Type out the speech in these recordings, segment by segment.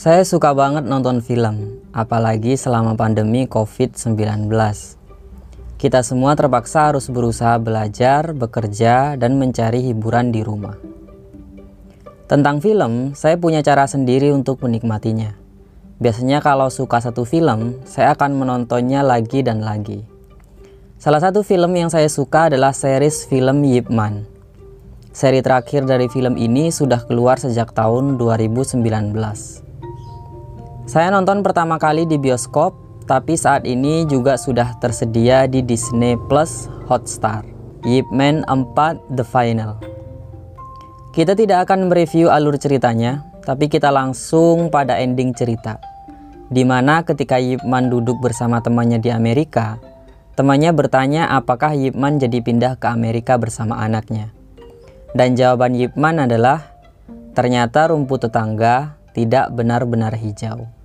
Saya suka banget nonton film, apalagi selama pandemi COVID-19. Kita semua terpaksa harus berusaha belajar, bekerja, dan mencari hiburan di rumah. Tentang film, saya punya cara sendiri untuk menikmatinya. Biasanya kalau suka satu film, saya akan menontonnya lagi dan lagi. Salah satu film yang saya suka adalah series film Yip Man. Seri terakhir dari film ini sudah keluar sejak tahun 2019. Saya nonton pertama kali di bioskop, tapi saat ini juga sudah tersedia di Disney Plus Hotstar. Yip Man 4 The Final. Kita tidak akan mereview alur ceritanya, tapi kita langsung pada ending cerita. Di mana ketika Yip Man duduk bersama temannya di Amerika, temannya bertanya apakah Yip Man jadi pindah ke Amerika bersama anaknya. Dan jawaban Yip Man adalah, ternyata rumput tetangga tidak benar-benar hijau.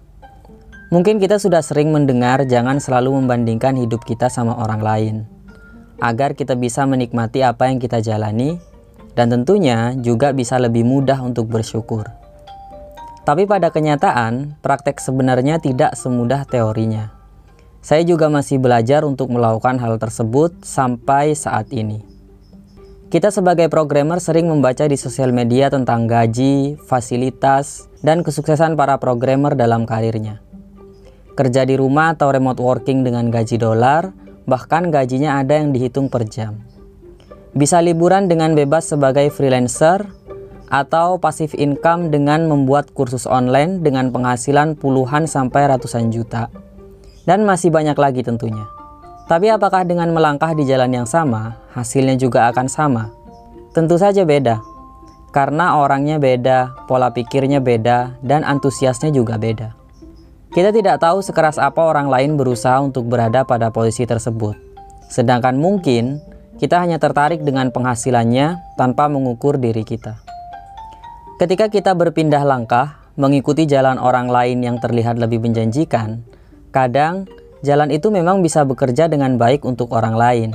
Mungkin kita sudah sering mendengar jangan selalu membandingkan hidup kita sama orang lain, agar kita bisa menikmati apa yang kita jalani, dan tentunya juga bisa lebih mudah untuk bersyukur. Tapi pada kenyataan, praktek sebenarnya tidak semudah teorinya. Saya juga masih belajar untuk melakukan hal tersebut sampai saat ini. Kita sebagai programmer sering membaca di sosial media tentang gaji, fasilitas, dan kesuksesan para programmer dalam karirnya kerja di rumah atau remote working dengan gaji dolar, bahkan gajinya ada yang dihitung per jam. Bisa liburan dengan bebas sebagai freelancer, atau pasif income dengan membuat kursus online dengan penghasilan puluhan sampai ratusan juta. Dan masih banyak lagi tentunya. Tapi apakah dengan melangkah di jalan yang sama, hasilnya juga akan sama? Tentu saja beda. Karena orangnya beda, pola pikirnya beda, dan antusiasnya juga beda. Kita tidak tahu sekeras apa orang lain berusaha untuk berada pada posisi tersebut. Sedangkan mungkin kita hanya tertarik dengan penghasilannya tanpa mengukur diri kita. Ketika kita berpindah langkah, mengikuti jalan orang lain yang terlihat lebih menjanjikan, kadang jalan itu memang bisa bekerja dengan baik untuk orang lain.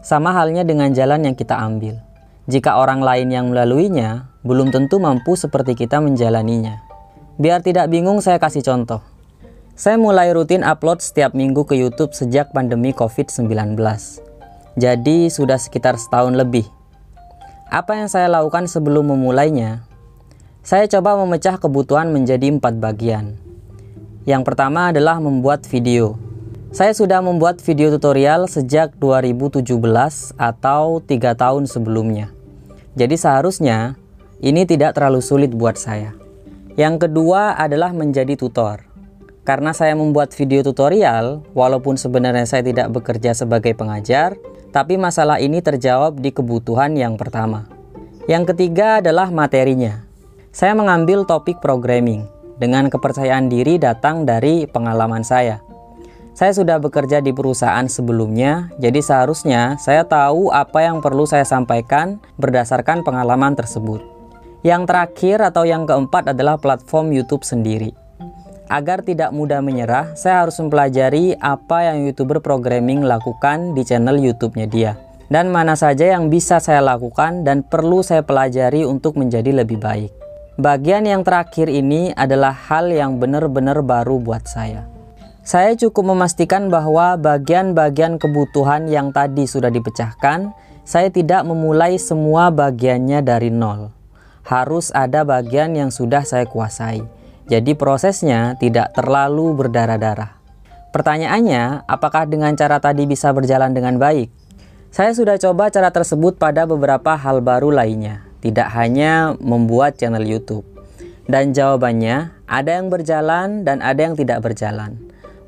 Sama halnya dengan jalan yang kita ambil. Jika orang lain yang melaluinya, belum tentu mampu seperti kita menjalaninya. Biar tidak bingung, saya kasih contoh. Saya mulai rutin upload setiap minggu ke YouTube sejak pandemi COVID-19. Jadi sudah sekitar setahun lebih. Apa yang saya lakukan sebelum memulainya? Saya coba memecah kebutuhan menjadi empat bagian. Yang pertama adalah membuat video. Saya sudah membuat video tutorial sejak 2017 atau tiga tahun sebelumnya. Jadi seharusnya ini tidak terlalu sulit buat saya. Yang kedua adalah menjadi tutor. Karena saya membuat video tutorial, walaupun sebenarnya saya tidak bekerja sebagai pengajar, tapi masalah ini terjawab di kebutuhan yang pertama. Yang ketiga adalah materinya. Saya mengambil topik programming dengan kepercayaan diri datang dari pengalaman saya. Saya sudah bekerja di perusahaan sebelumnya, jadi seharusnya saya tahu apa yang perlu saya sampaikan berdasarkan pengalaman tersebut. Yang terakhir atau yang keempat adalah platform YouTube sendiri. Agar tidak mudah menyerah, saya harus mempelajari apa yang YouTuber programming lakukan di channel YouTube-nya dia. Dan mana saja yang bisa saya lakukan dan perlu saya pelajari untuk menjadi lebih baik. Bagian yang terakhir ini adalah hal yang benar-benar baru buat saya. Saya cukup memastikan bahwa bagian-bagian kebutuhan yang tadi sudah dipecahkan, saya tidak memulai semua bagiannya dari nol. Harus ada bagian yang sudah saya kuasai. Jadi prosesnya tidak terlalu berdarah-darah. Pertanyaannya, apakah dengan cara tadi bisa berjalan dengan baik? Saya sudah coba cara tersebut pada beberapa hal baru lainnya, tidak hanya membuat channel YouTube. Dan jawabannya, ada yang berjalan dan ada yang tidak berjalan.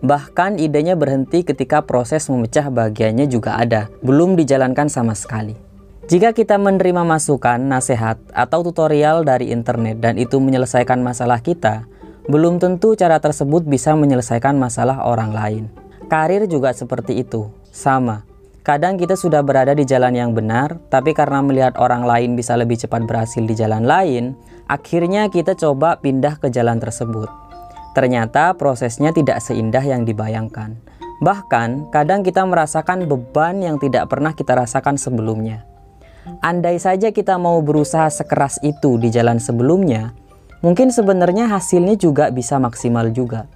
Bahkan idenya berhenti ketika proses memecah bagiannya juga ada, belum dijalankan sama sekali. Jika kita menerima masukan, nasihat, atau tutorial dari internet dan itu menyelesaikan masalah kita, belum tentu cara tersebut bisa menyelesaikan masalah orang lain. Karir juga seperti itu, sama. Kadang kita sudah berada di jalan yang benar, tapi karena melihat orang lain bisa lebih cepat berhasil di jalan lain, akhirnya kita coba pindah ke jalan tersebut. Ternyata prosesnya tidak seindah yang dibayangkan. Bahkan, kadang kita merasakan beban yang tidak pernah kita rasakan sebelumnya. Andai saja kita mau berusaha sekeras itu di jalan sebelumnya, mungkin sebenarnya hasilnya juga bisa maksimal juga.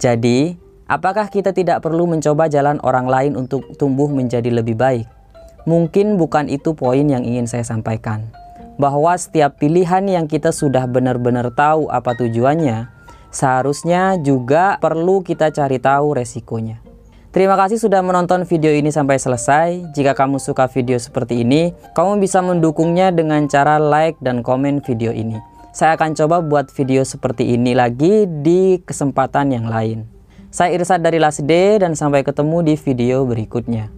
Jadi, apakah kita tidak perlu mencoba jalan orang lain untuk tumbuh menjadi lebih baik? Mungkin bukan itu poin yang ingin saya sampaikan. Bahwa setiap pilihan yang kita sudah benar-benar tahu apa tujuannya, seharusnya juga perlu kita cari tahu resikonya. Terima kasih sudah menonton video ini sampai selesai. Jika kamu suka video seperti ini, kamu bisa mendukungnya dengan cara like dan komen video ini. Saya akan coba buat video seperti ini lagi di kesempatan yang lain. Saya Irsad dari Lasde dan sampai ketemu di video berikutnya.